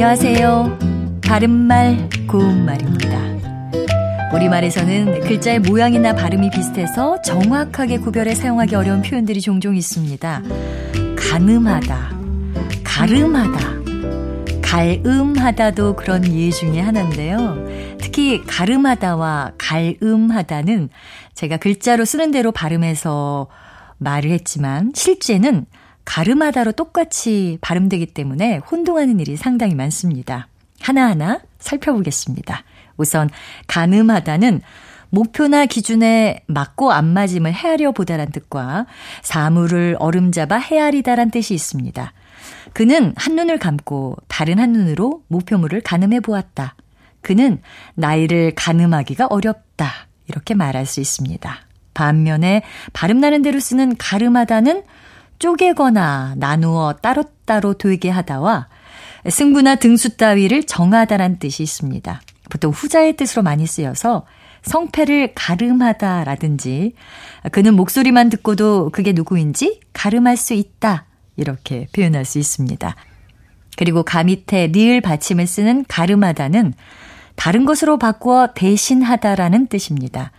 안녕하세요. 바른말, 고운말입니다. 우리말에서는 글자의 모양이나 발음이 비슷해서 정확하게 구별해 사용하기 어려운 표현들이 종종 있습니다. 가늠하다, 가름하다, 갈음하다도 그런 예 중에 하나인데요. 특히 가름하다와 갈음하다는 제가 글자로 쓰는 대로 발음해서 말을 했지만 실제는 가름하다로 똑같이 발음되기 때문에 혼동하는 일이 상당히 많습니다. 하나하나 살펴보겠습니다. 우선 가늠하다는 목표나 기준에 맞고 안 맞음을 헤아려 보다란 뜻과 사물을 어림잡아 헤아리다란 뜻이 있습니다. 그는 한눈을 감고 다른 한눈으로 목표물을 가늠해 보았다. 그는 나이를 가늠하기가 어렵다. 이렇게 말할 수 있습니다. 반면에 발음나는 대로 쓰는 가름하다는 쪼개거나 나누어 따로따로 되게 하다와 승부나 등수 따위를 정하다란 뜻이 있습니다. 보통 후자의 뜻으로 많이 쓰여서 성패를 가름하다라든지 그는 목소리만 듣고도 그게 누구인지 가름할 수 있다 이렇게 표현할 수 있습니다. 그리고 가 밑에 리을 받침을 쓰는 가름하다는 다른 것으로 바꾸어 대신하다라는 뜻입니다.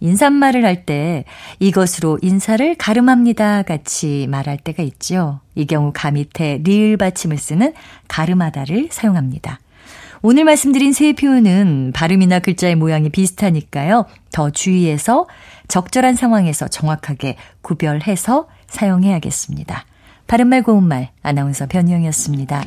인사말을 할 때 이것으로 인사를 가름합니다 같이 말할 때가 있죠. 이 경우 가 밑에 리을 받침을 쓰는 가름하다를 사용합니다. 오늘 말씀드린 세 표현은 발음이나 글자의 모양이 비슷하니까요. 더 주의해서 적절한 상황에서 정확하게 구별해서 사용해야겠습니다. 바른말 고운말 아나운서 변희영이었습니다.